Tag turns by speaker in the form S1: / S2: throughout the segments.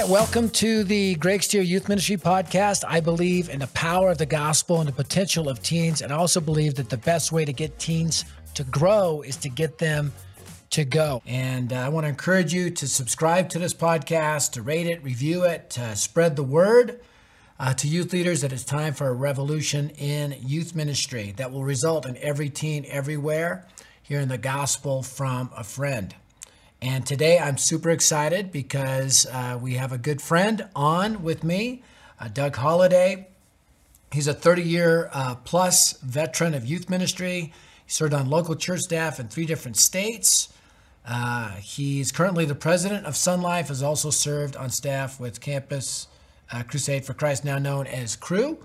S1: right, welcome to the Greg Stier Youth Ministry podcast. I believe in the power of the gospel and the potential of teens, and I also believe that the best way to get teens to grow is to get them to go. And uh, I want to encourage you to subscribe to this podcast, to rate it, review it, to spread the word uh, to youth leaders that it's time for a revolution in youth ministry that will result in every teen everywhere hearing the gospel from a friend. And today I'm super excited because uh, we have a good friend on with me, uh, Doug Holliday. He's a 30 year uh, plus veteran of youth ministry. He served on local church staff in three different states. Uh, he's currently the president of Sonlife, has also served on staff with Campus uh, Crusade for Christ, now known as Cru.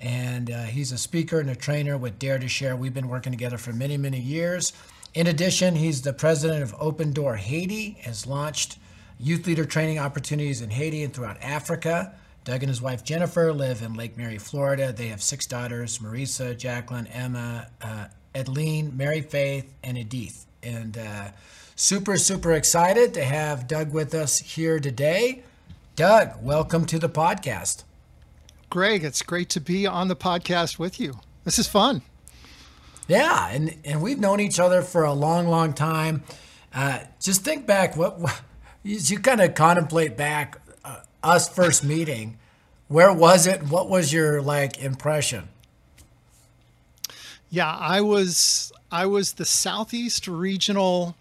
S1: And uh, he's a speaker and a trainer with Dare to Share. We've been working together for many, many years. In addition, he's the president of Open Door Haiti, has launched youth leader training opportunities in Haiti and throughout Africa. Doug and his wife Jennifer live in Lake Mary, Florida. They have six daughters Marisa, Jacqueline, Emma, uh, Edleen, Mary Faith, and Edith. And uh, super, super excited to have Doug with us here today. Doug, welcome to the podcast.
S2: Greg, it's great to be on the podcast with you. This is fun.
S1: Yeah, and and we've known each other for a long, long time. Uh, just think back, what, what you kind of contemplate back uh, us first meeting. Where was it? What was your like impression?
S2: Yeah, I was I was the Southeast Regional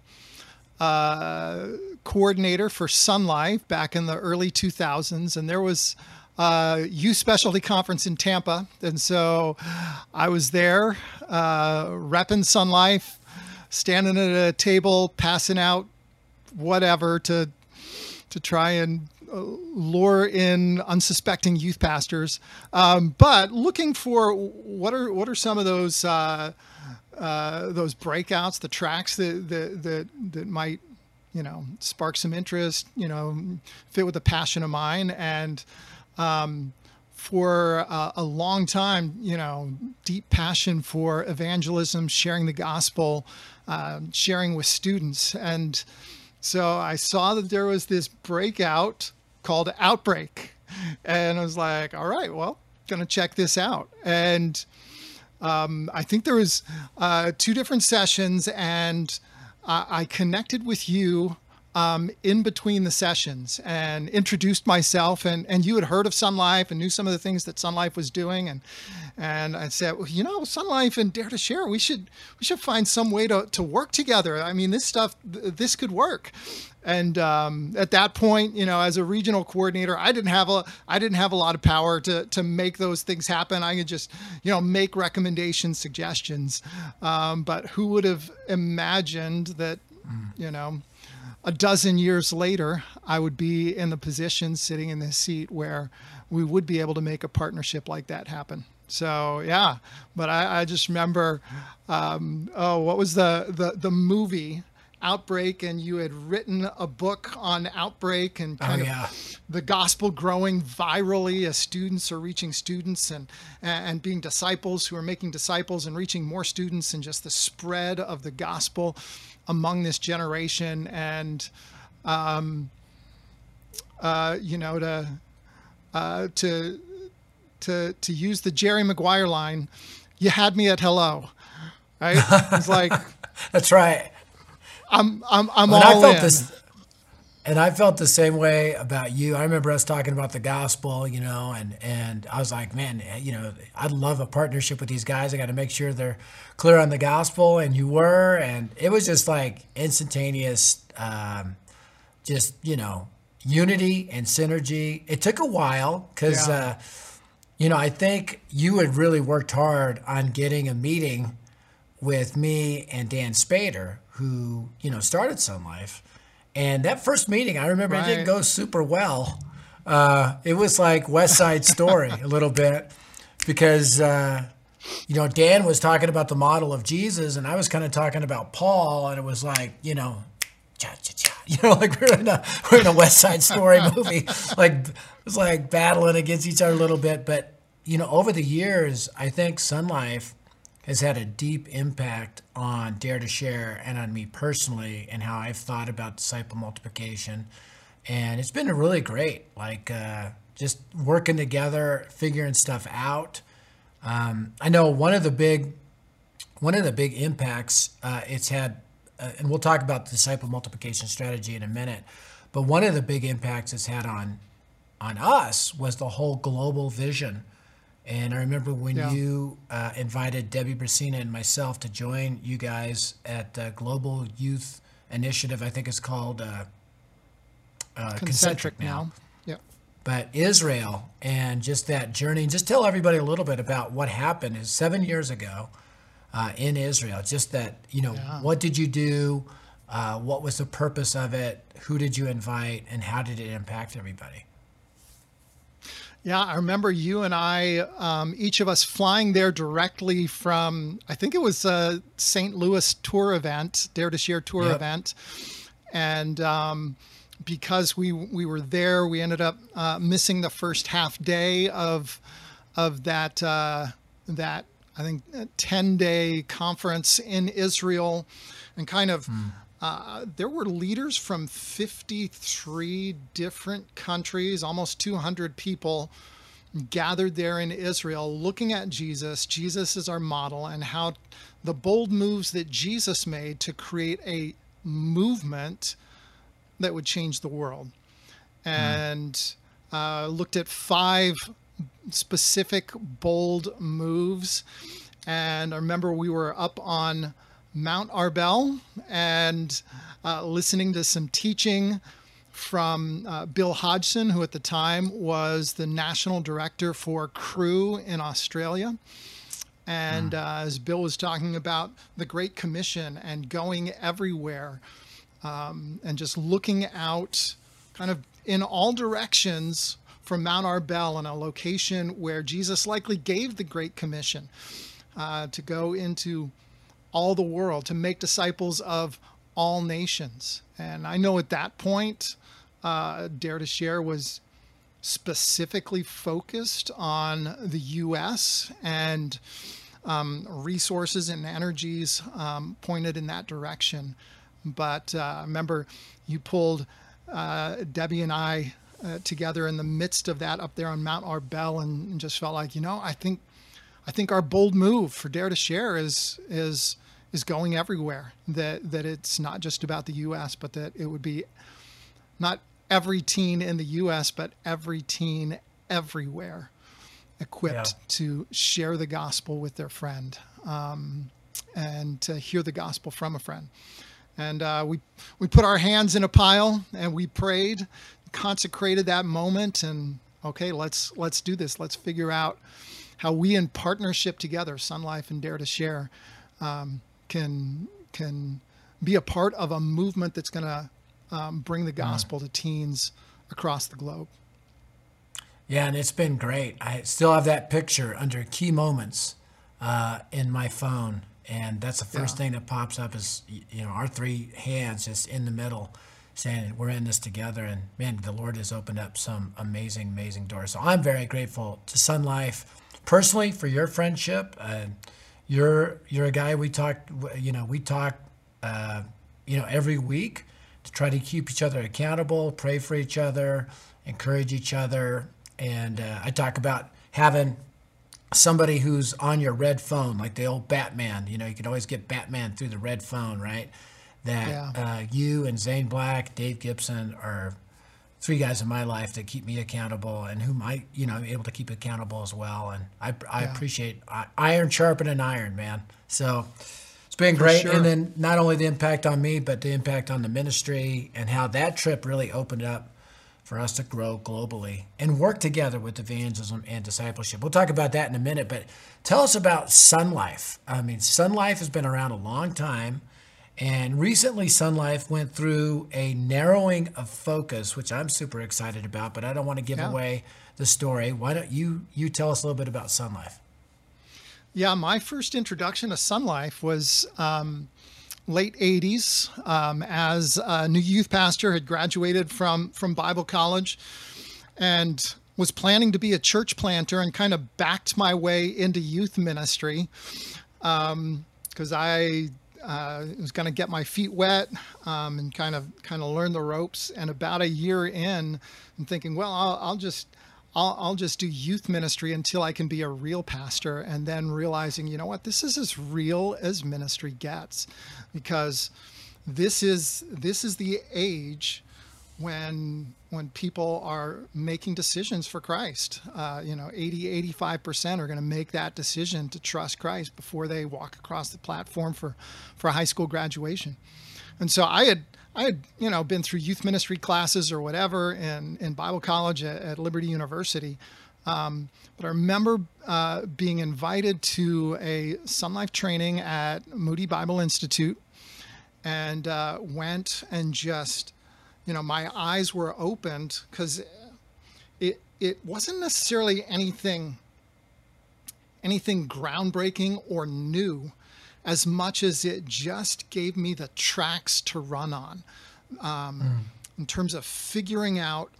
S2: uh, coordinator for Sonlife back in the early 2000s, and there was uh, youth specialty conference in Tampa, and so I was there, uh, repping Sonlife, standing at a table, passing out whatever to to try and uh, lure in unsuspecting youth pastors, um, but looking for what are what are some of those uh, uh, those breakouts, the tracks that that that, that might you know spark some interest, you know, fit with a passion of mine. And um, for uh, a long time, you know, deep passion for evangelism, sharing the gospel, uh, sharing with students. And so I saw that there was this breakout called Outbreak. And I was like, all right, well, gonna check this out. And um, I think there was uh, two different sessions, and I connected with you um, in between the sessions and introduced myself and, and you had heard of Sonlife and knew some of the things that Sonlife was doing. And and I said well, you know Sonlife and Dare to Share we should we should find some way to, to work together. I mean this stuff this could work. And um, at that point you know as a regional coordinator I didn't have a I didn't have a lot of power to to make those things happen. I could just you know make recommendations suggestions. Um, but who would have imagined that mm. you know a dozen years later, I would be in the position sitting in this seat where we would be able to make a partnership like that happen. So yeah, but I, I just remember, um, oh, what was the, the the movie outbreak, and you had written a book on outbreak and oh, kind oh, yeah. of the gospel growing virally as students are reaching students and and being disciples who are making disciples and reaching more students and just the spread of the gospel among this generation and um, uh, you know to uh, to to to use the Jerry Maguire line, you had me at hello, right? It's like
S1: that's right.
S2: I'm I'm I'm all I felt in. This,
S1: and I felt the same way about you. I remember us talking about the gospel, you know, and and I was like, man, you know, I'd love a partnership with these guys. I got to make sure they're clear on the gospel, and you were, and it was just like instantaneous, um, just you know, unity and synergy. It took a while because, yeah. uh, you know, I think you had really worked hard on getting a meeting with me and Dan Spader, who you know started Sonlife and that first meeting, I remember right. it didn't go super well. Uh, it was like West Side Story a little bit because, uh, you know, Dan was talking about the model of Jesus, and I was kind of talking about Paul, and it was like, you know, cha cha cha, you know, like we're in a we're in a West Side Story movie, like it was like battling against each other a little bit. But you know, over the years, I think Sonlife has had a deep impact on Dare to Share and on me personally and how I've thought about disciple multiplication. and it's been really great. Like uh, just working together, figuring stuff out. Um, I know one of the big one of the big impacts uh, it's had, uh, and we'll talk about the disciple multiplication strategy in a minute. But one of the big impacts it's had on on us was the whole global vision. And I remember when yeah. you uh, invited Debbie Brasina and myself to join you guys at uh, Global Youth Initiative. I think it's called uh,
S2: uh Concentric, Concentric now. now.
S1: Yeah. But Israel and just that journey. Just tell everybody a little bit about what happened. Is seven years ago uh, in Israel. Just that you know, yeah. what did you do? Uh, what was the purpose of it? Who did you invite? And how did it impact everybody?
S2: Yeah, I remember you and I, um, each of us flying there directly from, I think it was a St. Louis tour event, Dare to Share tour yep. event. And um, because we we were there, we ended up uh, missing the first half day of of that uh, that I think ten day conference in Israel, and kind of. Mm. Uh, there were leaders from 53 different countries, almost 200 people gathered there in Israel looking at Jesus. Jesus is our model, and how the bold moves that Jesus made to create a movement that would change the world. Hmm. And mm. uh, looked at five specific bold moves. And I remember we were up on Mount Arbel and uh, listening to some teaching from uh, Bill Hodgson, who at the time was the national director for Cru in Australia. And hmm. uh, as Bill was talking about the Great Commission and going everywhere um, and just looking out kind of in all directions from Mount Arbel in a location where Jesus likely gave the Great Commission uh, to go into all the world, to make disciples of all nations. And I know at that point, uh, Dare to Share was specifically focused on the U.S. and um, resources and energies um, pointed in that direction. But uh, remember, you pulled uh, Debbie and I uh, together in the midst of that up there on Mount Arbel, and, and, just felt like, you know, I think, I think our bold move for Dare to Share is is is going everywhere. That that it's not just about the U.S., but that it would be not every teen in the U.S., but every teen everywhere equipped yeah. to share the gospel with their friend um, and to hear the gospel from a friend. And uh, we we put our hands in a pile and we prayed, consecrated that moment, and okay, let's let's do this. Let's figure out how we in partnership together, Sonlife and Dare to Share, um, can can be a part of a movement that's going to um, bring the gospel mm. to teens across the globe.
S1: Yeah, and it's been great. I still have that picture under key moments uh, in my phone, and that's the first yeah. thing that pops up is you know our three hands just in the middle, saying we're in this together. And man, the Lord has opened up some amazing, amazing doors. So I'm very grateful to Sonlife personally for your friendship. Uh, you're you're a guy we talk, you know, we talk, uh, you know, every week to try to keep each other accountable, pray for each other, encourage each other, and uh, I talk about having somebody who's on your red phone, like the old Batman. You know, you can always get Batman through the red phone, right? That yeah. uh, you and Zane Black, Dave Gibson are three guys in my life that keep me accountable and whom I, you know, I'm able to keep accountable as well. And I, I yeah. appreciate iron sharpening iron, man. So it's been great. Sure. And then not only the impact on me, but the impact on the ministry and how that trip really opened up for us to grow globally and work together with evangelism and discipleship. We'll talk about that in a minute, but tell us about Sonlife. I mean, Sonlife has been around a long time. And recently, Sonlife went through a narrowing of focus, which I'm super excited about, but I don't want to give yeah. away the story. Why don't you you tell us a little bit about Sonlife?
S2: Yeah, my first introduction to Sonlife was um, late 80s um, as a new youth pastor had graduated from from bible college and was planning to be a church planter and kind of backed my way into youth ministry because um, i uh, was going to get my feet wet um, and kind of kind of learn the ropes. And about a year in, I'm thinking, well, I'll, I'll just I'll, I'll just do youth ministry until I can be a real pastor. And then realizing, you know what, this is as real as ministry gets, because this is this is the age when when people are making decisions for Christ. Uh, you know, 80, 85% are going to make that decision to trust Christ before they walk across the platform for, for high school graduation. And so I had, I had, you know, been through youth ministry classes or whatever in, in Bible college at, at Liberty University. Um, but I remember uh, being invited to a Sonlife training at Moody Bible Institute and uh, went and just you know, my eyes were opened because it it wasn't necessarily anything anything groundbreaking or new as much as it just gave me the tracks to run on um, mm. in terms of figuring out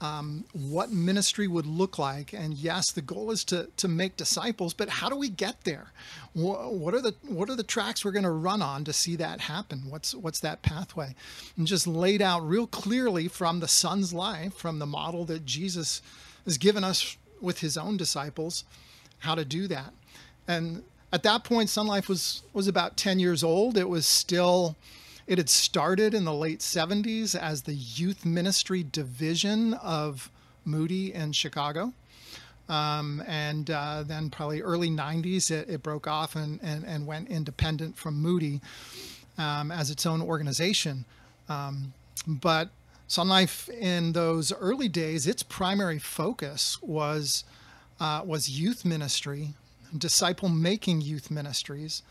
S2: um, what ministry would look like. And yes, the goal is to to make disciples, but how do we get there? What, are the what are the tracks we're going to run on to see that happen? What's what's that pathway? And just laid out real clearly from the Son's life, from the model that Jesus has given us with His own disciples, how to do that. And at that point, Sonlife was was about ten years old. It was still it had started in the late 70s as the youth ministry division of Moody in Chicago. Um, and uh, then probably early 90s, it, it broke off and, and, and, went independent from Moody um, as its own organization. Um, but Sonlife in those early days, its primary focus was uh, was youth ministry, disciple making youth ministries,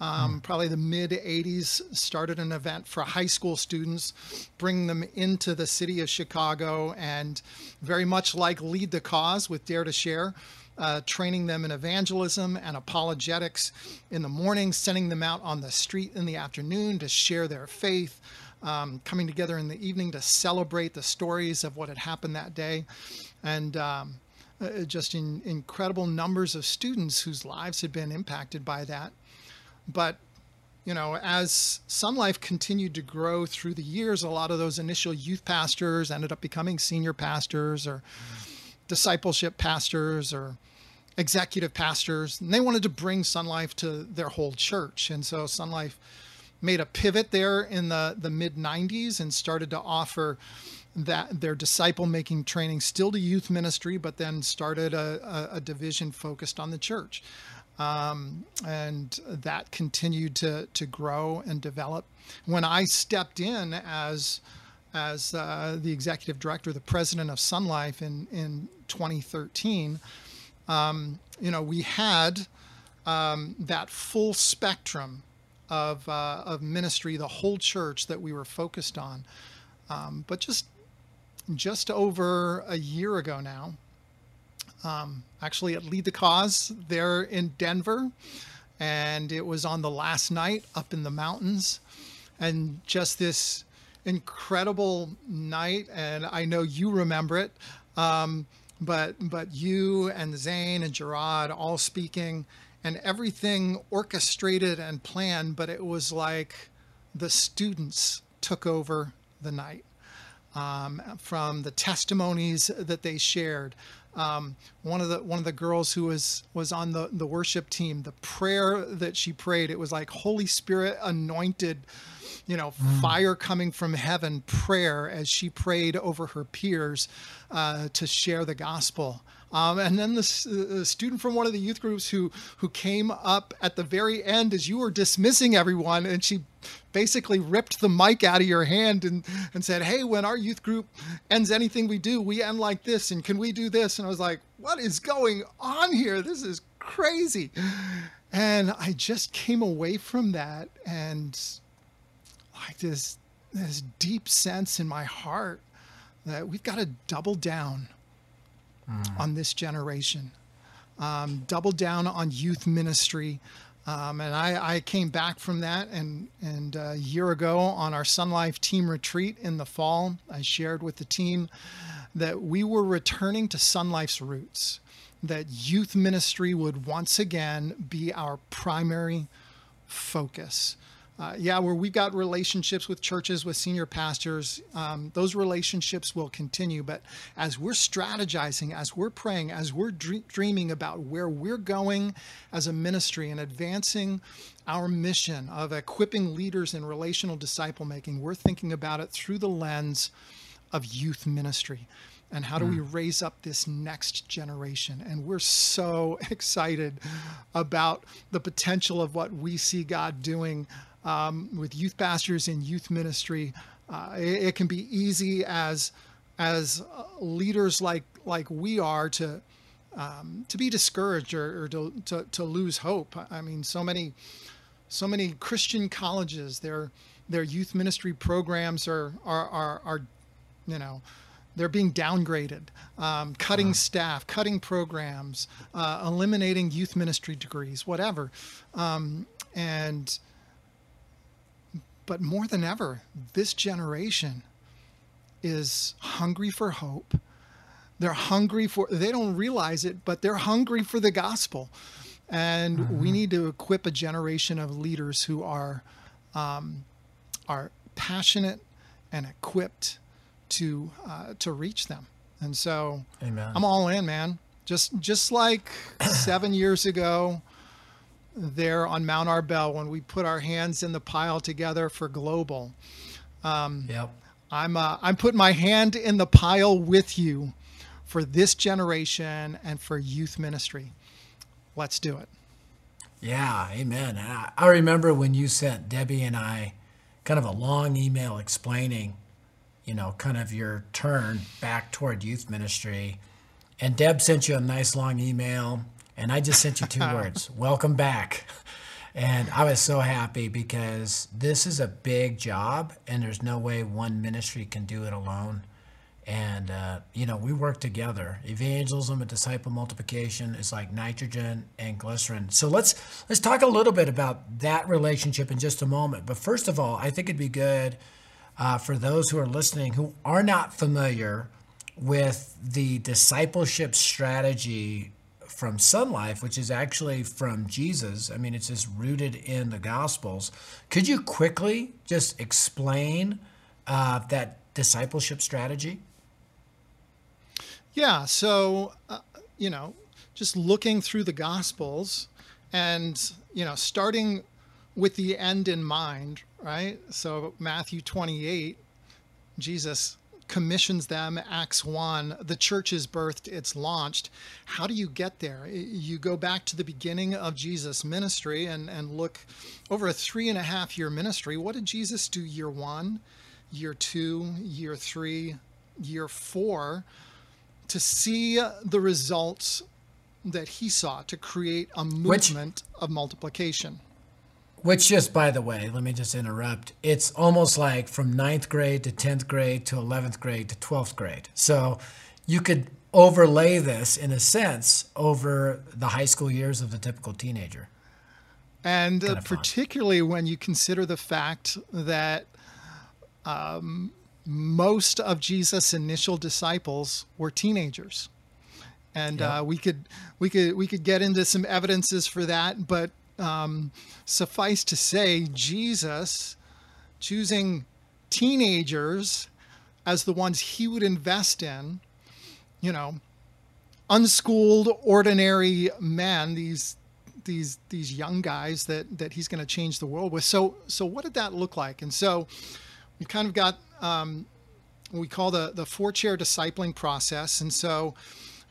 S2: um, probably the mid 80s, started an event for high school students, bring them into the city of Chicago, and very much like Lead the Cause with Dare to Share. Uh, training them in evangelism and apologetics in the morning, sending them out on the street in the afternoon to share their faith, um, coming together in the evening to celebrate the stories of what had happened that day. And um, uh, just in incredible numbers of students whose lives had been impacted by that. But you know, as Sonlife continued to grow through the years, a lot of those initial youth pastors ended up becoming senior pastors or discipleship pastors or executive pastors. And they wanted to bring Sonlife to their whole church. And so Sonlife made a pivot there in the, the mid 90s and started to offer that their disciple making training still to youth ministry, but then started a, a, a division focused on the church. Um, and that continued to, to grow and develop. When I stepped in as as uh, the executive director, the president of Sonlife in in 2013, um, you know, we had um, that full spectrum of uh, of ministry, the whole church that we were focused on. Um, but just just over a year ago now, um, actually at Lead the Cause there in Denver. And it was on the last night up in the mountains. And just this incredible night. And I know you remember it. Um, but but you and Zane and Gerard all speaking and everything orchestrated and planned, but it was like the students took over the night. Um, from the testimonies that they shared, um, one of the one of the girls who was was on the the worship team, the prayer that she prayed, it was like Holy Spirit anointed, you know, mm. fire coming from heaven prayer as she prayed over her peers uh, to share the gospel. Um, and then the, the, student from one of the youth groups who who came up at the very end as you were dismissing everyone, and she basically ripped the mic out of your hand and, and said, Hey, when our youth group ends anything we do, we end like this. And can we do this? And I was like, What is going on here? This is crazy. And I just came away from that and like this this deep sense in my heart that we've got to double down mm. on this generation. Um, double down on youth ministry. Um, and I, I, came back from that, and and uh, a year ago on our Sonlife team retreat in the fall, I shared with the team that we were returning to Sonlife's roots, that youth ministry would once again be our primary focus. Uh, yeah, where we've got relationships with churches, with senior pastors, um, those relationships will continue. But as we're strategizing, as we're praying, as we're dreaming about where we're going as a ministry and advancing our mission of equipping leaders in relational disciple making, we're thinking about it through the lens of youth ministry and how do we hmm. raise up this next generation and we're so excited about the potential of what we see god doing um, with youth pastors in youth ministry. Uh, it, it, can be easy as as leaders like like we are to um, to be discouraged or, or to, to, to lose hope. I mean, so many so many Christian colleges, their their youth ministry programs are are are, are you know they're being downgraded, um, cutting uh-huh. staff, cutting programs, uh, eliminating youth ministry degrees, whatever. Um, and but more than ever, this generation is hungry for hope. They're hungry for, they don't realize it, but they're hungry for the gospel. And mm-hmm. we need to equip a generation of leaders who are, um, are passionate and equipped to, uh, to reach them. And so Amen. I'm all in, man. Just, just like seven years ago, there on Mount Arbel when we put our hands in the pile together for global. Um, yep. I'm uh, I'm putting my hand in the pile with you for this generation and for youth ministry. Let's do it.
S1: Yeah, amen. I, I remember when you sent Debbie and I kind of a long email explaining, you know, kind of your turn back toward youth ministry. And Deb sent you a nice long email and I just sent you two words welcome back. And I was so happy because this is a big job, and there's no way one ministry can do it alone. And, uh, you know, we work together. Evangelism and disciple multiplication is like nitrogen and glycerin. So let's let's talk a little bit about that relationship in just a moment. But first of all, I think it'd be good uh, for those who are listening who are not familiar with the discipleship strategy from Sonlife, which is actually from Jesus. I mean, it's just rooted in the Gospels. Could you quickly just explain uh, that discipleship strategy?
S2: Yeah. So, uh, you know, just looking through the Gospels and, you know, starting with the end in mind, right? So, Matthew 28, Jesus commissions them acts 1 the church is birthed it's launched. How do you get there? You go back to the beginning of jesus ministry and and look over a three and a half year ministry. What did jesus do year one year two year three year four to see the results that he saw to create a movement Which, of multiplication
S1: which just by the way, let me just interrupt. It's almost like from ninth grade to 10th grade to 11th grade to 12th grade. So you could overlay this in a sense over the high school years of the typical teenager.
S2: And uh, particularly when you consider the fact that um, most of Jesus' initial disciples were teenagers. And uh, we could we could we could get into some evidences for that, but um, suffice to say, Jesus choosing teenagers as the ones he would invest in, you know, unschooled, ordinary men, these these these young guys that that he's going to change the world with. So so what did that look like? And so we kind of got um, what we call the the four chair discipling process. And so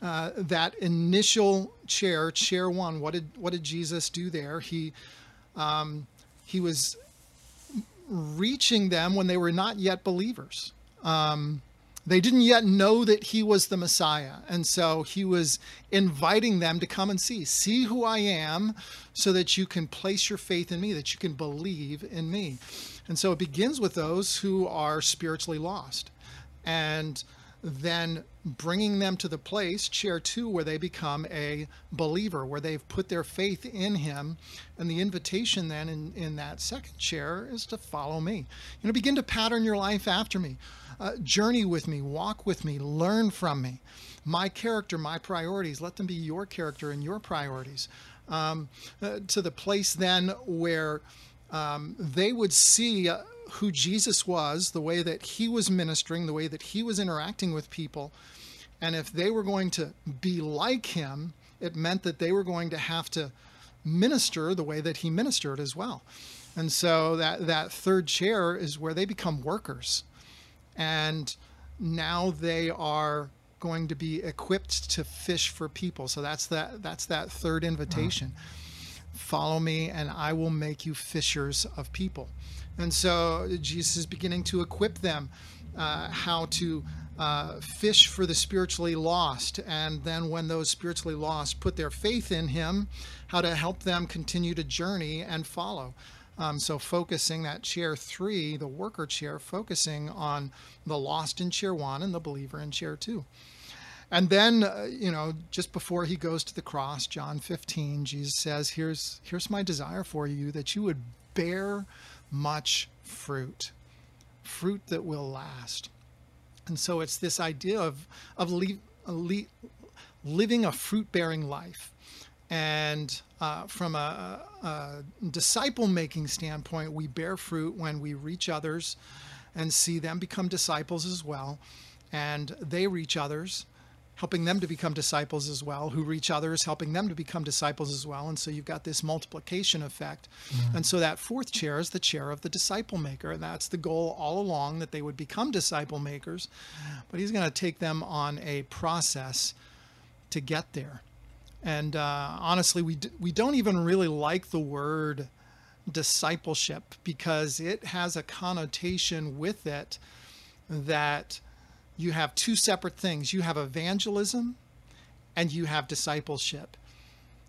S2: uh, that initial chair, chair one, what did what did Jesus do there? He um, he was reaching them when they were not yet believers. Um, they didn't yet know that he was the Messiah. And so he was inviting them to come and see. See who I am so that you can place your faith in me, that you can believe in me. And so it begins with those who are spiritually lost. And then bringing them to the place, chair two, where they become a believer, where they've put their faith in him. And the invitation then in, in that second chair is to follow me. You know, begin to pattern your life after me. Uh, journey with me, walk with me, learn from me. My character, my priorities, let them be your character and your priorities. Um, uh, to the place then where um, they would see uh, who Jesus was, the way that he was ministering, the way that he was interacting with people. And if they were going to be like him, it meant that they were going to have to minister the way that he ministered as well. And so that, that third chair is where they become workers. And now they are going to be equipped to fish for people. So that's that that's that third invitation. Wow. Follow me and I will make you fishers of people. And so Jesus is beginning to equip them uh, how to uh, fish for the spiritually lost. And then, when those spiritually lost put their faith in Him, how to help them continue to journey and follow. Um, so, focusing that chair three, the worker chair, focusing on the lost in chair one and the believer in chair two. And then, uh, you know, just before he goes to the cross, John 15, Jesus says, "Here's here's my desire for you that you would bear much fruit, fruit that will last." And so it's this idea of of le- le- living a fruit-bearing life. And uh, from a, a disciple making standpoint, we bear fruit when we reach others and see them become disciples as well. And they reach others helping them to become disciples as well, who reach others, helping them to become disciples as well. And so you've got this multiplication effect. Mm-hmm. And so that fourth chair is the chair of the disciple maker. And that's the goal all along that they would become disciple makers. But he's going to take them on a process to get there. And uh, honestly, we, d- we don't even really like the word discipleship because it has a connotation with it that you have two separate things you have evangelism and you have discipleship.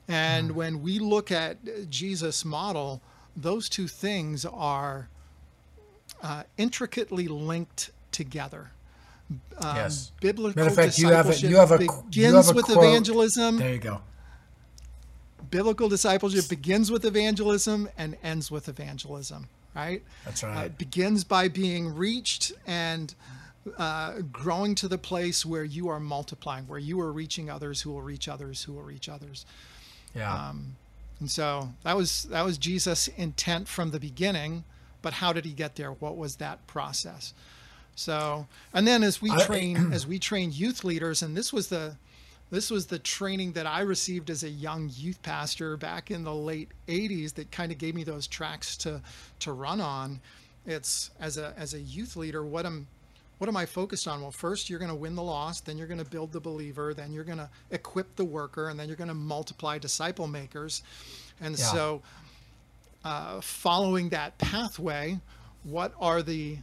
S2: And mm. when we look at Jesus' model, those two things are uh, intricately linked together.
S1: Um, yes. Biblical Matter of fact, you have a, you have a, begins you have a
S2: with
S1: quote.
S2: evangelism.
S1: There you go.
S2: Biblical discipleship begins with evangelism and ends with evangelism, right?
S1: That's right. Uh,
S2: it begins by being reached and uh, growing to the place where you are multiplying, where you are reaching others who will reach others who will reach others.
S1: Yeah. Um,
S2: and so that was that was Jesus' intent from the beginning. But how did he get there? What was that process? So, and then as we train as we train youth leaders, and this was the this was the training that I received as a young youth pastor back in the late 80s that kind of gave me those tracks to to run on. It's as a as a youth leader, what am what am I focused on? Well, first you're going to win the lost, then you're going to build the believer, then you're going to equip the worker, and then you're going to multiply disciple makers. And yeah. so, uh, following that pathway, what are the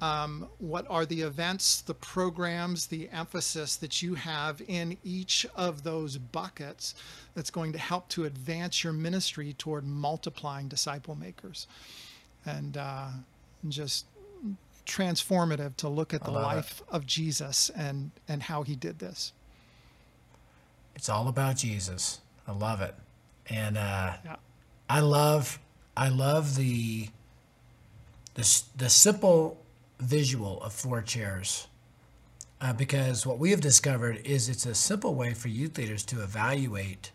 S2: um, what are the events, the programs, the emphasis that you have in each of those buckets that's going to help to advance your ministry toward multiplying disciple makers? And uh, just transformative to look at the life it. of Jesus and and how he did this.
S1: It's all about Jesus. I love it, and uh, yeah. I love I love the the the simple visual of four chairs. Uh, because what we have discovered is it's a simple way for youth leaders to evaluate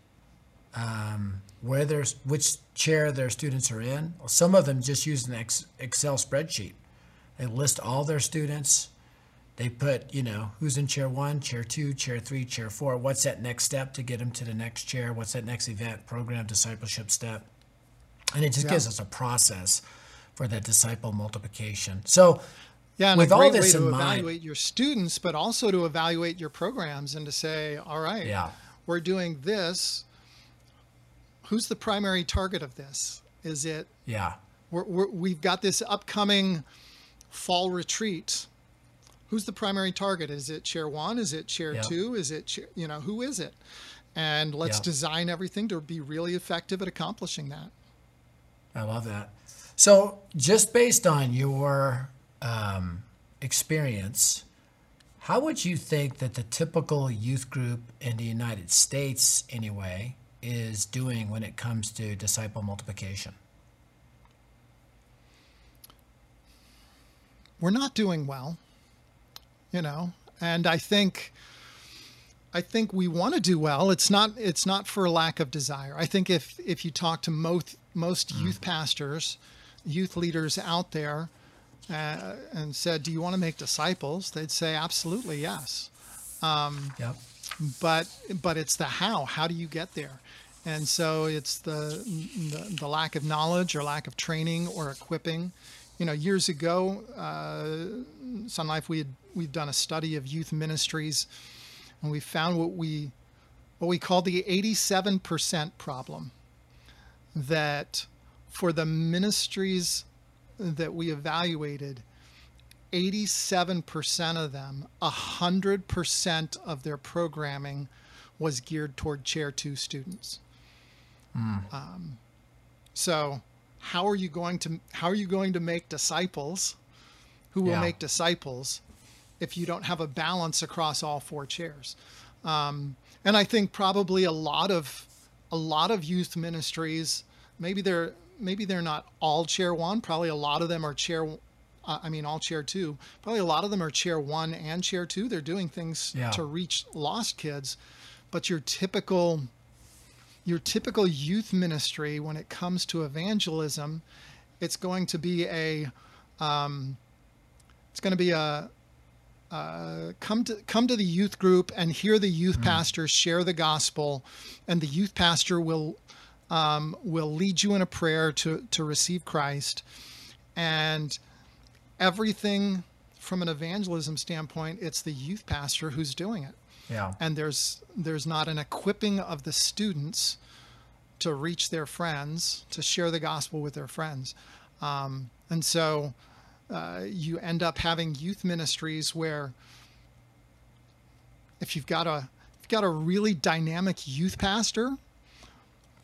S1: um, where there's which chair their students are in. Some of them just use an Excel spreadsheet they list all their students. They put, you know, who's in chair one, chair two, chair three, chair four. What's that next step to get them to the next chair? What's that next event, program, discipleship step? And it just yeah. gives us a process for that disciple multiplication. So,
S2: yeah, and with a great all this way to evaluate mind, your students, but also to evaluate your programs and to say, all right,
S1: yeah.
S2: we're doing this. Who's the primary target of this? Is it?
S1: Yeah.
S2: We're, we have got this upcoming fall retreat who's the primary target? Is it chair one? Is it chair yeah. two? Is it chair, you know who is it? And let's yeah. design everything to be really effective at accomplishing that.
S1: I love that. So just based on your um, experience how would you think that the typical youth group in the united states anyway is doing when it comes to disciple multiplication
S2: we're not doing well, you know, and I think I think we want to do well. It's not it's not for lack of desire. I think if if you talk to most most mm. youth pastors, youth leaders out there uh, and said, "Do you want to make disciples?" They'd say, "Absolutely, yes." Um,
S1: yep.
S2: But but it's the how. How do you get there? And so it's the, the, the lack of knowledge or lack of training or equipping. You know, years ago, uh, Sonlife, we had we've done a study of youth ministries, and we found what we what we call the 87% problem. That for the ministries that we evaluated, 87% of them, 100% of their programming was geared toward Chair 2 students. Mm. Um, so, how are you going to how are you going to make disciples who will yeah. make disciples if you don't have a balance across all four chairs? Um, and I think probably a lot of a lot of youth ministries maybe they're maybe they're not all chair one. Probably a lot of them are chair. Uh, I mean, all chair two. Probably a lot of them are chair one and chair two. They're doing things yeah. to reach lost kids, but your typical your typical youth ministry when it comes to evangelism, it's going to be a um, it's going to be a uh, come to come to the youth group and hear the youth mm. pastor share the gospel, and the youth pastor will um, will lead you in a prayer to, to receive Christ. And everything from an evangelism standpoint, it's the youth pastor who's doing it.
S1: Yeah.
S2: And there's there's not an equipping of the students to reach their friends, to share the gospel with their friends. Um, and so uh, you end up having youth ministries where if you've got a if you've got a really dynamic youth pastor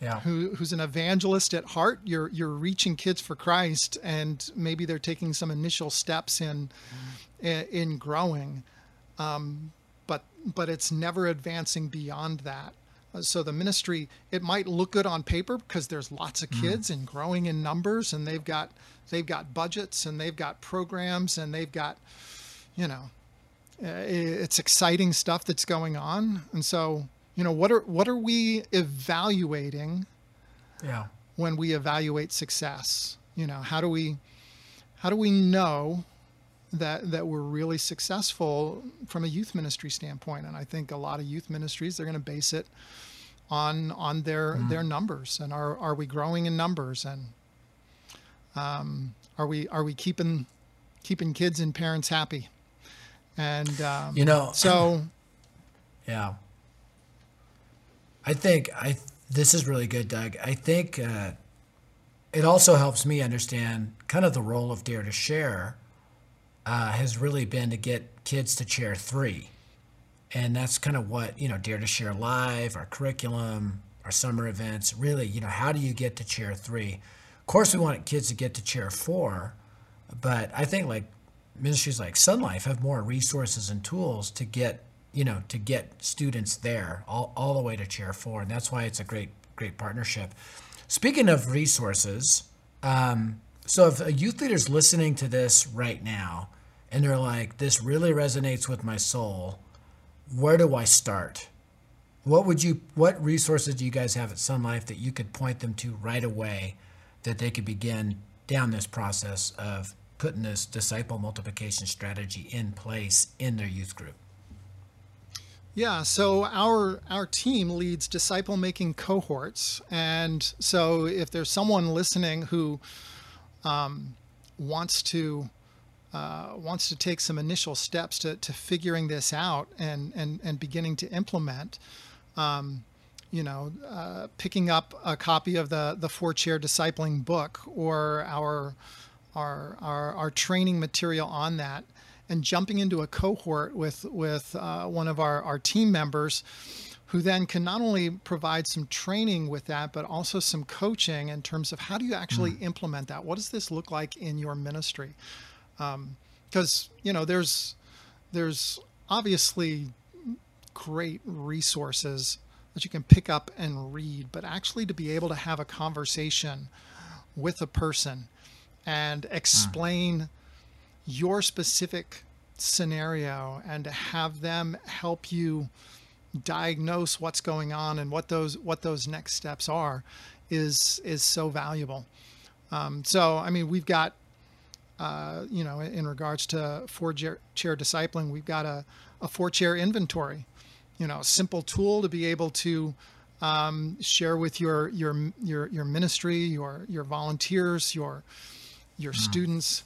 S1: yeah.
S2: who, who's an evangelist at heart. You're you're reaching kids for Christ, and maybe they're taking some initial steps in mm. in growing, um, but it's never advancing beyond that. Uh, so the ministry it might look good on paper because there's lots of mm. kids mm. and growing in numbers, and they've got they've got budgets and they've got programs and they've got you know uh, it's exciting stuff that's going on, and so you know what are what are we evaluating
S1: yeah
S2: when we evaluate success you know how do we how do we know that that we're really successful from a youth ministry standpoint. And i think a lot of youth ministries they're going to base it on on their mm. their numbers and are are we growing in numbers? And um, are we are we keeping keeping kids and parents happy? And um,
S1: you know
S2: so
S1: yeah. I think I this is really good, Doug. I think uh, it also helps me understand kind of the role of Dare to Share uh, has really been to get kids to chair three, and that's kind of what you know Dare to Share Live, our curriculum, our summer events. Really, you know, how do you get to chair three? Of course, we want kids to get to chair four, but I think like ministries like Sonlife have more resources and tools to get you know, to get students there all, all the way to chair four. And that's why it's a great, great partnership. Speaking of resources, um, so if a youth leader's listening to this right now and they're like, this really resonates with my soul, where do I start? What would you, what resources do you guys have at Sonlife that you could point them to right away that they could begin down this process of putting this disciple multiplication strategy in place in their youth group?
S2: Yeah, so our our team leads disciple making cohorts, and so if there's someone listening who um, wants to uh, wants to take some initial steps to, to figuring this out and and and beginning to implement, um, you know, uh, picking up a copy of the the four chair discipling book or our our our, our training material on that and jumping into a cohort with with uh, one of our, our team members who then can not only provide some training with that but also some coaching in terms of how do you actually mm. implement that what does this look like in your ministry because um, you know there's there's obviously great resources that you can pick up and read but actually to be able to have a conversation with a person and hmm. explain mm your specific scenario and to have them help you diagnose what's going on and what those what those next steps are is is so valuable Um, so, I mean, we've got, uh, you know, in regards to four chair, chair discipling, we've got a, a four chair inventory, you know, a simple tool to be able to um, share with your, your, your, your ministry, your, your volunteers, your, your mm. students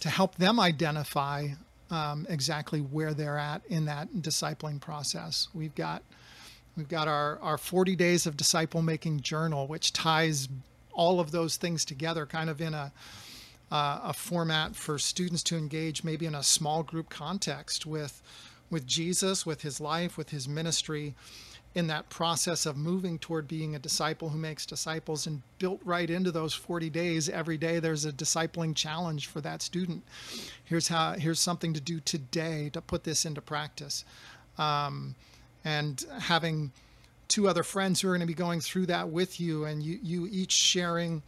S2: to help them identify um, exactly where they're at in that discipling process. We've got we've got our, our 40 days of disciple making journal, which ties all of those things together, kind of in a uh, a format for students to engage, maybe in a small group context with with Jesus, with his life, with his ministry, in that process of moving toward being a disciple who makes disciples and built right into those 40 days every day there's a discipling challenge for that student. Here's how here's something to do today to put this into practice. Um, and having two other friends who are going to be going through that with you and you you each sharing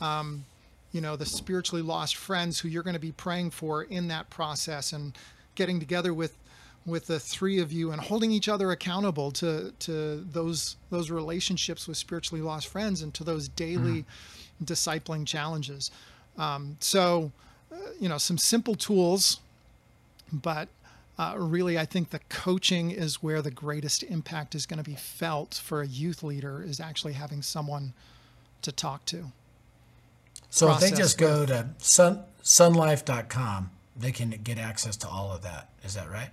S2: um, you know the spiritually lost friends who you're going to be praying for in that process and getting together with with the three of you and holding each other accountable to to those those relationships with spiritually lost friends and to those daily mm. discipling challenges. Um, so, uh, you know, some simple tools, but uh, really, I think the coaching is where the greatest impact is going to be felt for a youth leader is actually having someone to talk to.
S1: So if they just go to sun, sonlife.com, they can get access to all of that. Is that right?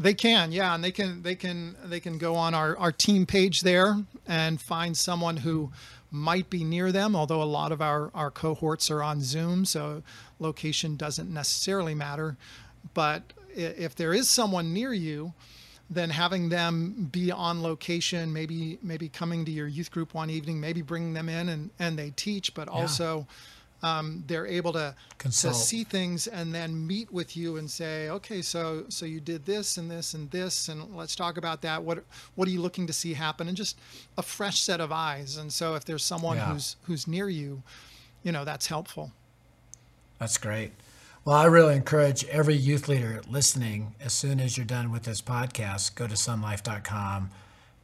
S2: They can, yeah, and they can they can they can go on our, our team page there and find someone who might be near them, although a lot of our, our cohorts are on Zoom, so location doesn't necessarily matter. But if there is someone near you, then having them be on location, maybe maybe coming to your youth group one evening, maybe bringing them in and, and they teach, but yeah. also um, they're able to, to see things and then meet with you and say, okay, so so you did this and this and this, and let's talk about that. What what are you looking to see happen? And just a fresh set of eyes. And so if there's someone yeah. who's who's near you, you know, that's helpful.
S1: That's great. Well, I really encourage every youth leader listening, as soon as you're done with this podcast, go to sonlife.com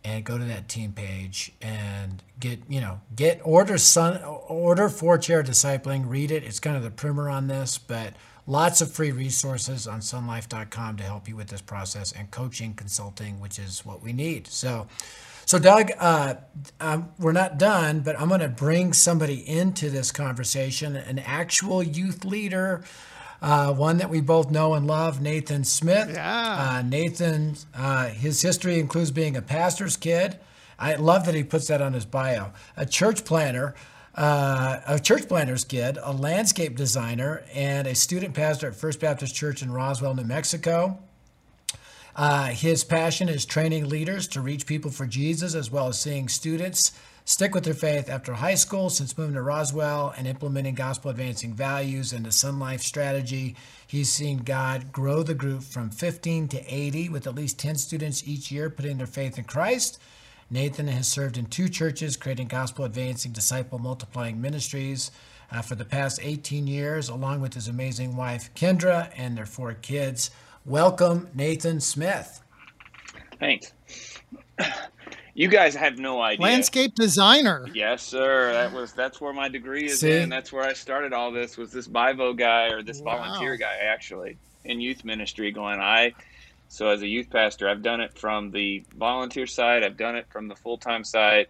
S1: and go to that team page and get you know get order sun order four chair discipling read it. It's kind of the primer on this but lots of free resources on sonlife.com to help you with this process and coaching consulting which is what we need. So so doug uh, um, we're not done but i'm going to bring somebody into this conversation an actual youth leader uh, one that we both know and love, Nathan Smith.
S2: Yeah.
S1: Uh, Nathan, uh, his history includes being a pastor's kid. I love that he puts that on his bio. A church planner, uh, a church planter's kid, a landscape designer, and a student pastor at First Baptist Church in Roswell, New Mexico. Uh, his passion is training leaders to reach people for Jesus, as well as seeing students stick with their faith after high school since moving to Roswell and implementing gospel advancing values and the Sonlife strategy. He's seen God grow the group from 15 to 80 with at least 10 students each year putting their faith in Christ. Nathan has served in two churches, creating gospel advancing, disciple multiplying ministries uh, for the past 18 years, along with his amazing wife, Kendra, and their four kids. Welcome, Nathan Smith.
S3: Thanks. You guys have no idea.
S2: Landscape designer.
S3: Yes, sir. That was that's where my degree is See? in. That's where I started all this was this Bivo guy or this wow. volunteer guy actually in youth ministry going I so as a youth pastor, I've done it from the volunteer side, I've done it from the full-time side.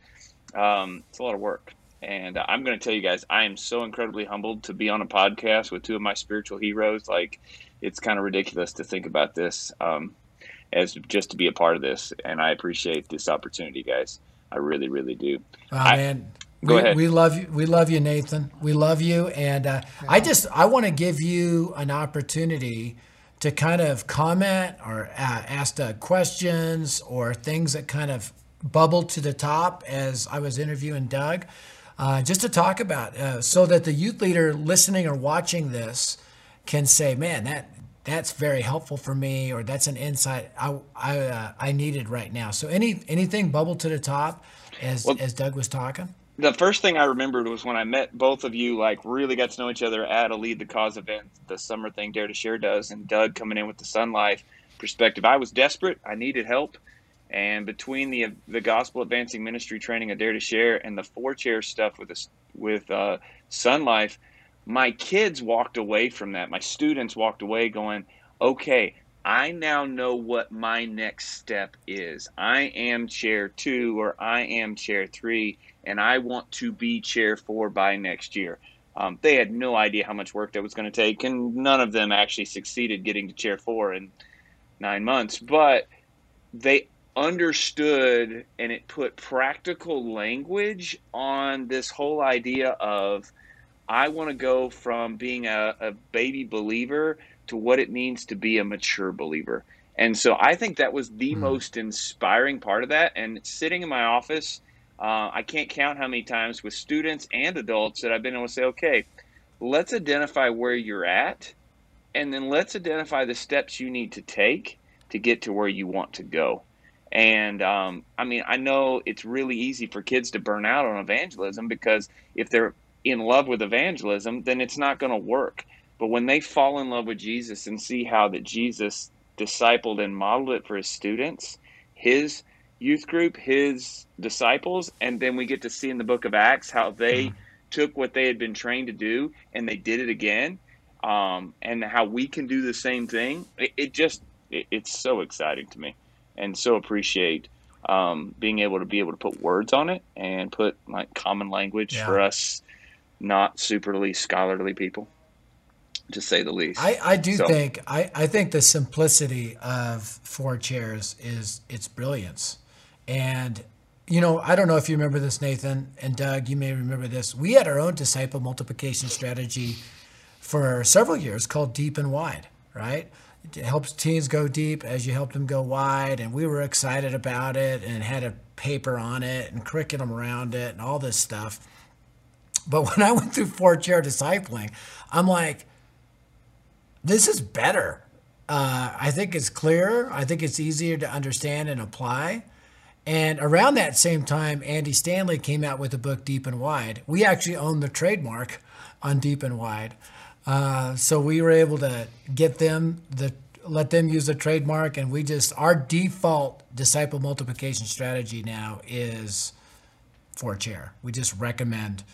S3: Um, it's a lot of work. And I'm going to tell you guys, I am so incredibly humbled to be on a podcast with two of my spiritual heroes. Like, it's kind of ridiculous to think about this. Um, as just to be a part of this. And I appreciate this opportunity, guys. I really, really do.
S1: Oh, I, man. Go we, ahead. We love you. We love you, Nathan. We love you. And uh, yeah. I just, I want to give you an opportunity to kind of comment or uh, ask uh, questions or things that kind of bubbled to the top as I was interviewing Doug, uh, just to talk about uh, so that the youth leader listening or watching this can say, man, that that's very helpful for me, or that's an insight I I, uh, I needed right now. So any anything bubble to the top as well, as Doug was talking.
S3: The first thing I remembered was when I met both of you, like really got to know each other at a Lead the Cause event, the summer thing Dare 2 Share does, and Doug coming in with the Sonlife perspective. I was desperate. I needed help. And between the the gospel advancing ministry training, I dare to share, and the four chair stuff with this with uh, Sonlife, my kids walked away from that. My students walked away going, okay, I now know what my next step is. I am chair two or I am chair three, and I want to be chair four by next year. Um, they had no idea how much work that was going to take, and none of them actually succeeded getting to chair four in nine months. But they understood and it put practical language on this whole idea of I want to go from being a, a baby believer to what it means to be a mature believer. And so I think that was the mm. most inspiring part of that. And sitting in my office, uh, I can't count how many times with students and adults that I've been able to say, okay, let's identify where you're at, and then let's identify the steps you need to take to get to where you want to go. And um, I mean, I know it's really easy for kids to burn out on evangelism because if they're in love with evangelism, then it's not going to work. But when they fall in love with Jesus and see how that Jesus discipled and modeled it for his students, his youth group, his disciples, and then we get to see in the book of Acts how they mm-hmm. took what they had been trained to do and they did it again, um, and how we can do the same thing. It, it just it, it's so exciting to me, and so appreciate um, being able to be able to put words on it and put like common language yeah. for us, not superly scholarly people to say the least.
S1: I, I do so. think I, I think the simplicity of four chairs is its brilliance. And you know, I don't know if you remember this, Nathan and Doug, you may remember this. We had our own disciple multiplication strategy for several years called Deep and Wide, right? It helps teens go deep as you help them go wide. And we were excited about it and had a paper on it and curriculum around it and all this stuff. But when I went through four chair discipling, I'm like, this is better. Uh, I think it's clearer. I think it's easier to understand and apply. And around that same time, Andy Stanley came out with a book Deep and Wide. We actually own the trademark on Deep and Wide. Uh, so we were able to get them the let them use the trademark, and we just our default disciple multiplication strategy now is four chair. We just recommend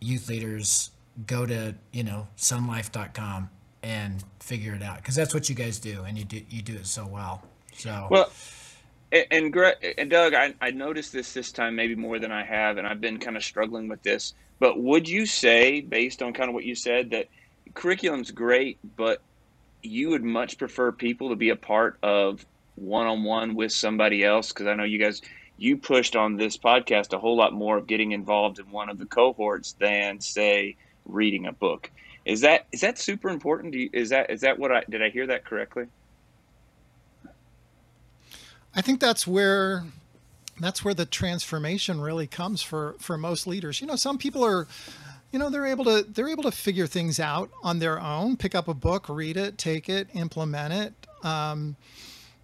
S1: youth leaders go to you know sonlife.com and figure it out because that's what you guys do, and you do you do it so well. So
S3: well. And, and, and Doug, I, I noticed this this time maybe more than I have, and I've been kind of struggling with this. But would you say, based on kind of what you said, that curriculum's great, but you would much prefer people to be a part of one on one with somebody else? Because I know you guys, you pushed on this podcast a whole lot more of getting involved in one of the cohorts than, say, reading a book. Is that is that super important? You, is that is that what I did I hear that correctly?
S2: I think that's where that's where the transformation really comes for for most leaders. You know, some people are you know they're able to they're able to figure things out on their own pick up a book read it take it implement it um,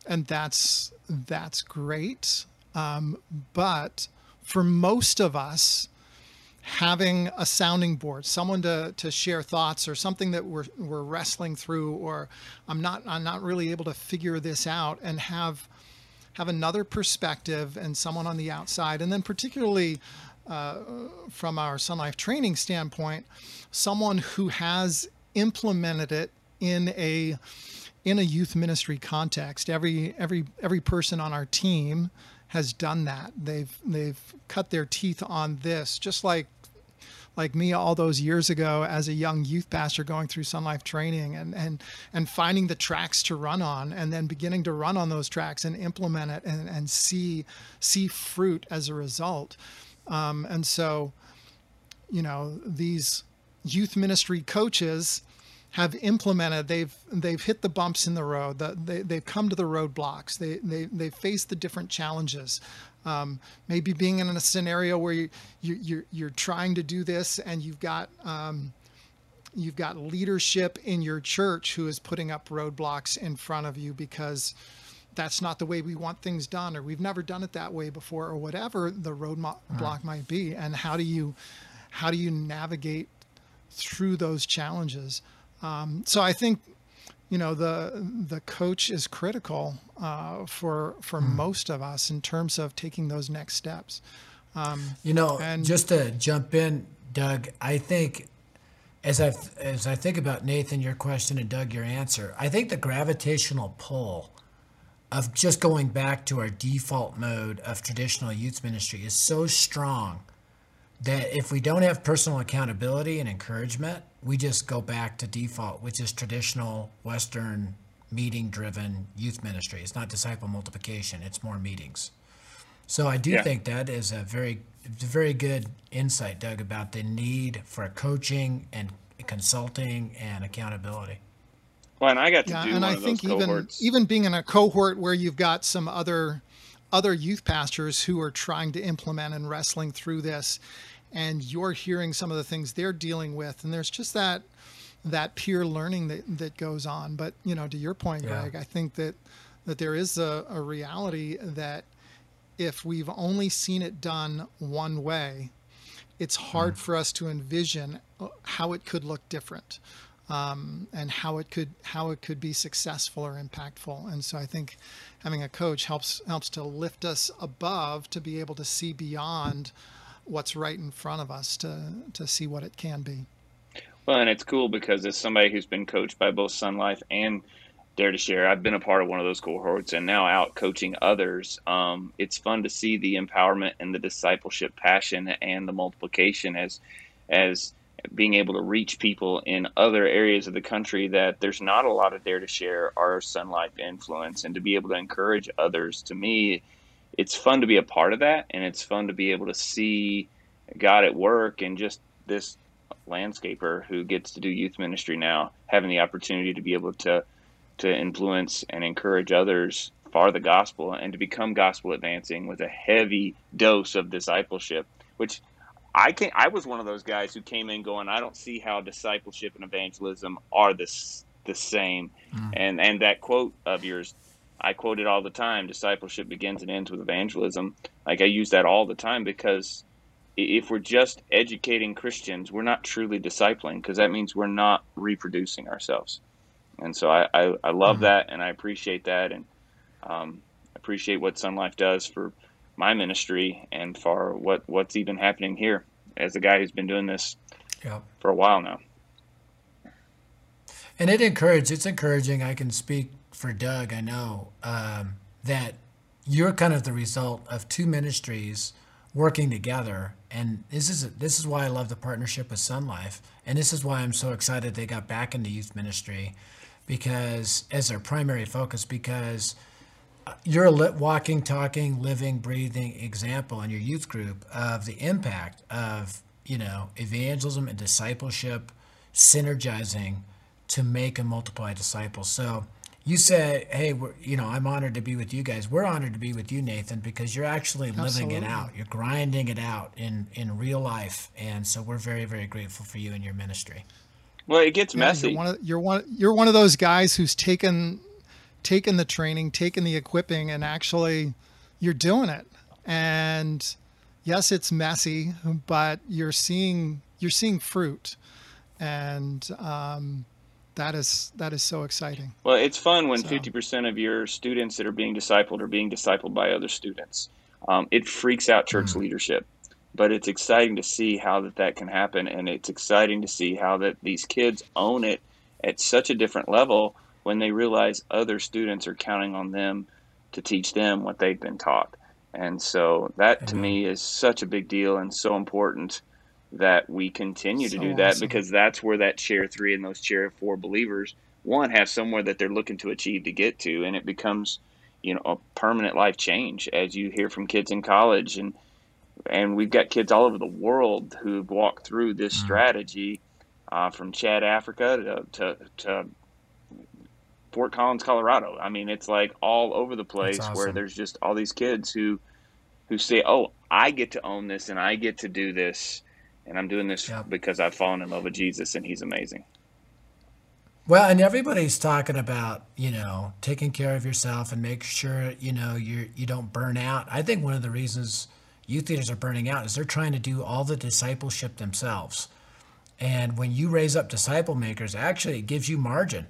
S2: and that's that's great um, but for most of us having a sounding board, someone to, to share thoughts or something that we're, we're wrestling through, or I'm not, I'm not really able to figure this out and have, have another perspective and someone on the outside. And then particularly uh, from our Sonlife training standpoint, someone who has implemented it in a, in a youth ministry context. Every, every, every person on our team has done that. They've they've cut their teeth on this, just like like me all those years ago as a young youth pastor going through Sonlife training and and and finding the tracks to run on and then beginning to run on those tracks and implement it and, and see see fruit as a result. Um, and so, you know, these youth ministry coaches have implemented they've they've hit the bumps in the road the, they, they've come to the roadblocks. They, they they've faced the different challenges. Um, maybe being in a scenario where you, you, you're, you're trying to do this and you've got um, you've got leadership in your church who is putting up roadblocks in front of you because that's not the way we want things done or we've never done it that way before or whatever the roadblock right. might be. And how do you how do you navigate through those challenges um, so i think you know the the coach is critical uh, for for mm. most of us in terms of taking those next steps.
S1: Um, you know, and just to jump in, Doug, I think as I as I think about Nathan, your question, and Doug, your answer, I think the gravitational pull of just going back to our default mode of traditional youth ministry is so strong that if we don't have personal accountability and encouragement, we just go back to default, which is traditional Western meeting driven youth ministry. It's not disciple multiplication, it's more meetings. So I do yeah. think that is a very, very good insight, Doug, about the need for coaching and consulting and accountability.
S3: Well, and I got to yeah, do and I think
S2: even even being in a cohort where you've got some other other youth pastors who are trying to implement and wrestling through this, and you're hearing some of the things they're dealing with, and there's just that that peer learning that that goes on. But you know, to your point, yeah. Greg, I think that that there is a, a reality that if we've only seen it done one way, it's hard mm. for us to envision uh, how it could look different um, and how it could how it could be successful or impactful. And so I think having a coach helps helps to lift us above to be able to see beyond what's right in front of us to to see what it can be.
S3: Well, and it's cool because as somebody who's been coached by both Sonlife and Dare 2 Share, I've been a part of one of those cohorts and now out coaching others. Um, it's fun to see the empowerment and the discipleship passion and the multiplication as as being able to reach people in other areas of the country that there's not a lot of Dare 2 Share our Sonlife influence and to be able to encourage others. To me, it's fun to be a part of that and it's fun to be able to see God at work and just this landscaper who gets to do youth ministry now having the opportunity to be able to to influence and encourage others for the gospel and to become gospel advancing with a heavy dose of discipleship which I can I was one of those guys who came in going, I don't see how discipleship and evangelism are this the same. Mm. And and that quote of yours, I quote it all the time. Discipleship begins and ends with evangelism. Like I use that all the time because if we're just educating Christians, we're not truly discipling because that means we're not reproducing ourselves. And so I, I, I love mm that and I appreciate that and um, appreciate what Sonlife does for my ministry and for what what's even happening here as a guy who's been doing this yep. for a while now.
S1: And it encourages. It's encouraging. I can speak for Doug. I know um, that you're kind of the result of two ministries working together, and this is this is why I love the partnership with Sonlife, and this is why I'm so excited they got back into youth ministry, because as their primary focus, because you're a walking, talking, living, breathing example in your youth group of the impact of you know evangelism and discipleship synergizing to make and multiply disciples. So you say, hey, we're, you know, I'm honored to be with you guys. We're honored to be with you, Nathan, because you're actually living it out. You're grinding it out in in real life, and so we're very, very grateful for you and your ministry.
S3: Well, it gets yeah, messy.
S2: You're one, of, you're one. You're one of those guys who's taken taken the training, taken the equipping, and actually you're doing it. And yes, it's messy, but you're seeing you're seeing fruit, and um, that is that is so exciting.
S3: Well, it's fun when fifty so. percent of your students that are being discipled are being discipled by other students. Um, it freaks out church mm-hmm. leadership, but it's exciting to see how that that can happen, and it's exciting to see how that these kids own it at such a different level when they realize other students are counting on them to teach them what they've been taught. And so that to me is such a big deal and so important that we continue so to do that awesome. because that's where that chair three and those chair four believers one have somewhere that they're looking to achieve to get to and it becomes you know a permanent life change as you hear from kids in college and and we've got kids all over the world who've walked through this mm. strategy uh, from Chad Africa to, to, to Fort Collins, Colorado. I mean, it's like all over the place awesome. where there's just all these kids who who say, "Oh, I get to own this and I get to do this and I'm doing this yep. because I've fallen in love with Jesus and he's amazing."
S1: Well, and everybody's talking about, you know, taking care of yourself and make sure, you know, you you don't burn out. I think one of the reasons youth leaders are burning out is they're trying to do all the discipleship themselves. And when you raise up disciple makers, actually it gives you margin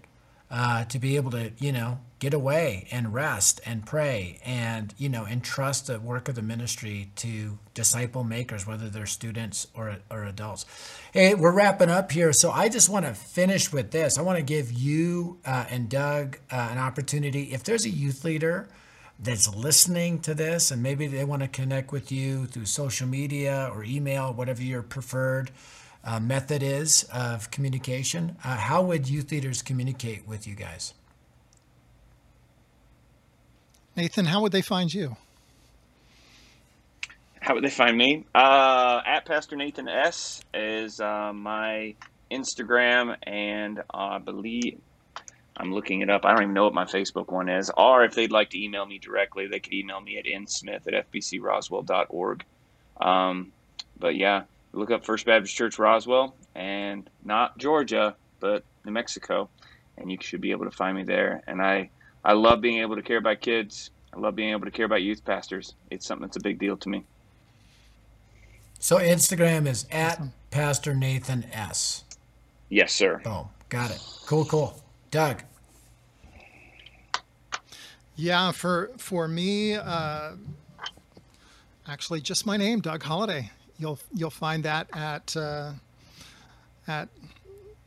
S1: uh, to be able to, you know, get away and rest and pray and, you know, entrust the work of the ministry to disciple makers, whether they're students or, or adults. Hey, we're wrapping up here. So I just want to finish with this. I want to give you uh, and Doug uh, an opportunity. If there's a youth leader, that's listening to this and maybe they want to connect with you through social media or email, whatever your preferred uh, method is of communication, uh, how would youth leaders communicate with you guys?
S2: Nathan, how would they find you?
S3: How would they find me? Uh, at Pastor Nathan S is uh, my Instagram, and I believe I'm looking it up. I don't even know what my Facebook one is. Or if they'd like to email me directly, they could email me at nsmith at fbcroswell.org. Um, but yeah, look up First Baptist Church Roswell and not Georgia, but New Mexico, and you should be able to find me there. And I, I love being able to care about kids. I love being able to care about youth pastors. It's something that's a big deal to me.
S1: So Instagram is at Pastor Nathan S.
S3: Yes, sir.
S1: Boom. Got it. Cool, cool. Doug.
S2: Yeah, for for me, uh, actually, just my name, Doug Holliday. You'll you'll find that at uh, at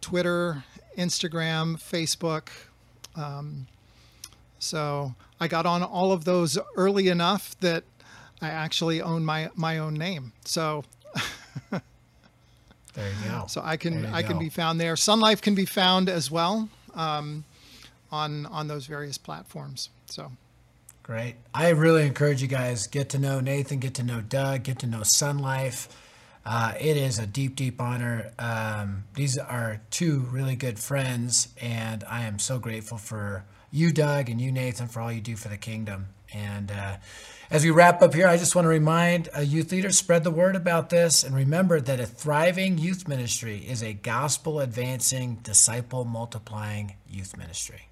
S2: Twitter, Instagram, Facebook. Um, so I got on all of those early enough that I actually own my my own name. So
S1: there you go.
S2: So I can I go. can be found there. Sonlife can be found as well um, on on those various platforms. So.
S1: Great. I really encourage you guys get to know Nathan, get to know Doug, get to know Sonlife. Uh, it is a deep, deep honor. Um, these are two really good friends, and I am so grateful for you, Doug, and you, Nathan, for all you do for the kingdom. And uh, as we wrap up here, I just want to remind a youth leaders spread the word about this and remember that a thriving youth ministry is a gospel advancing, disciple multiplying youth ministry.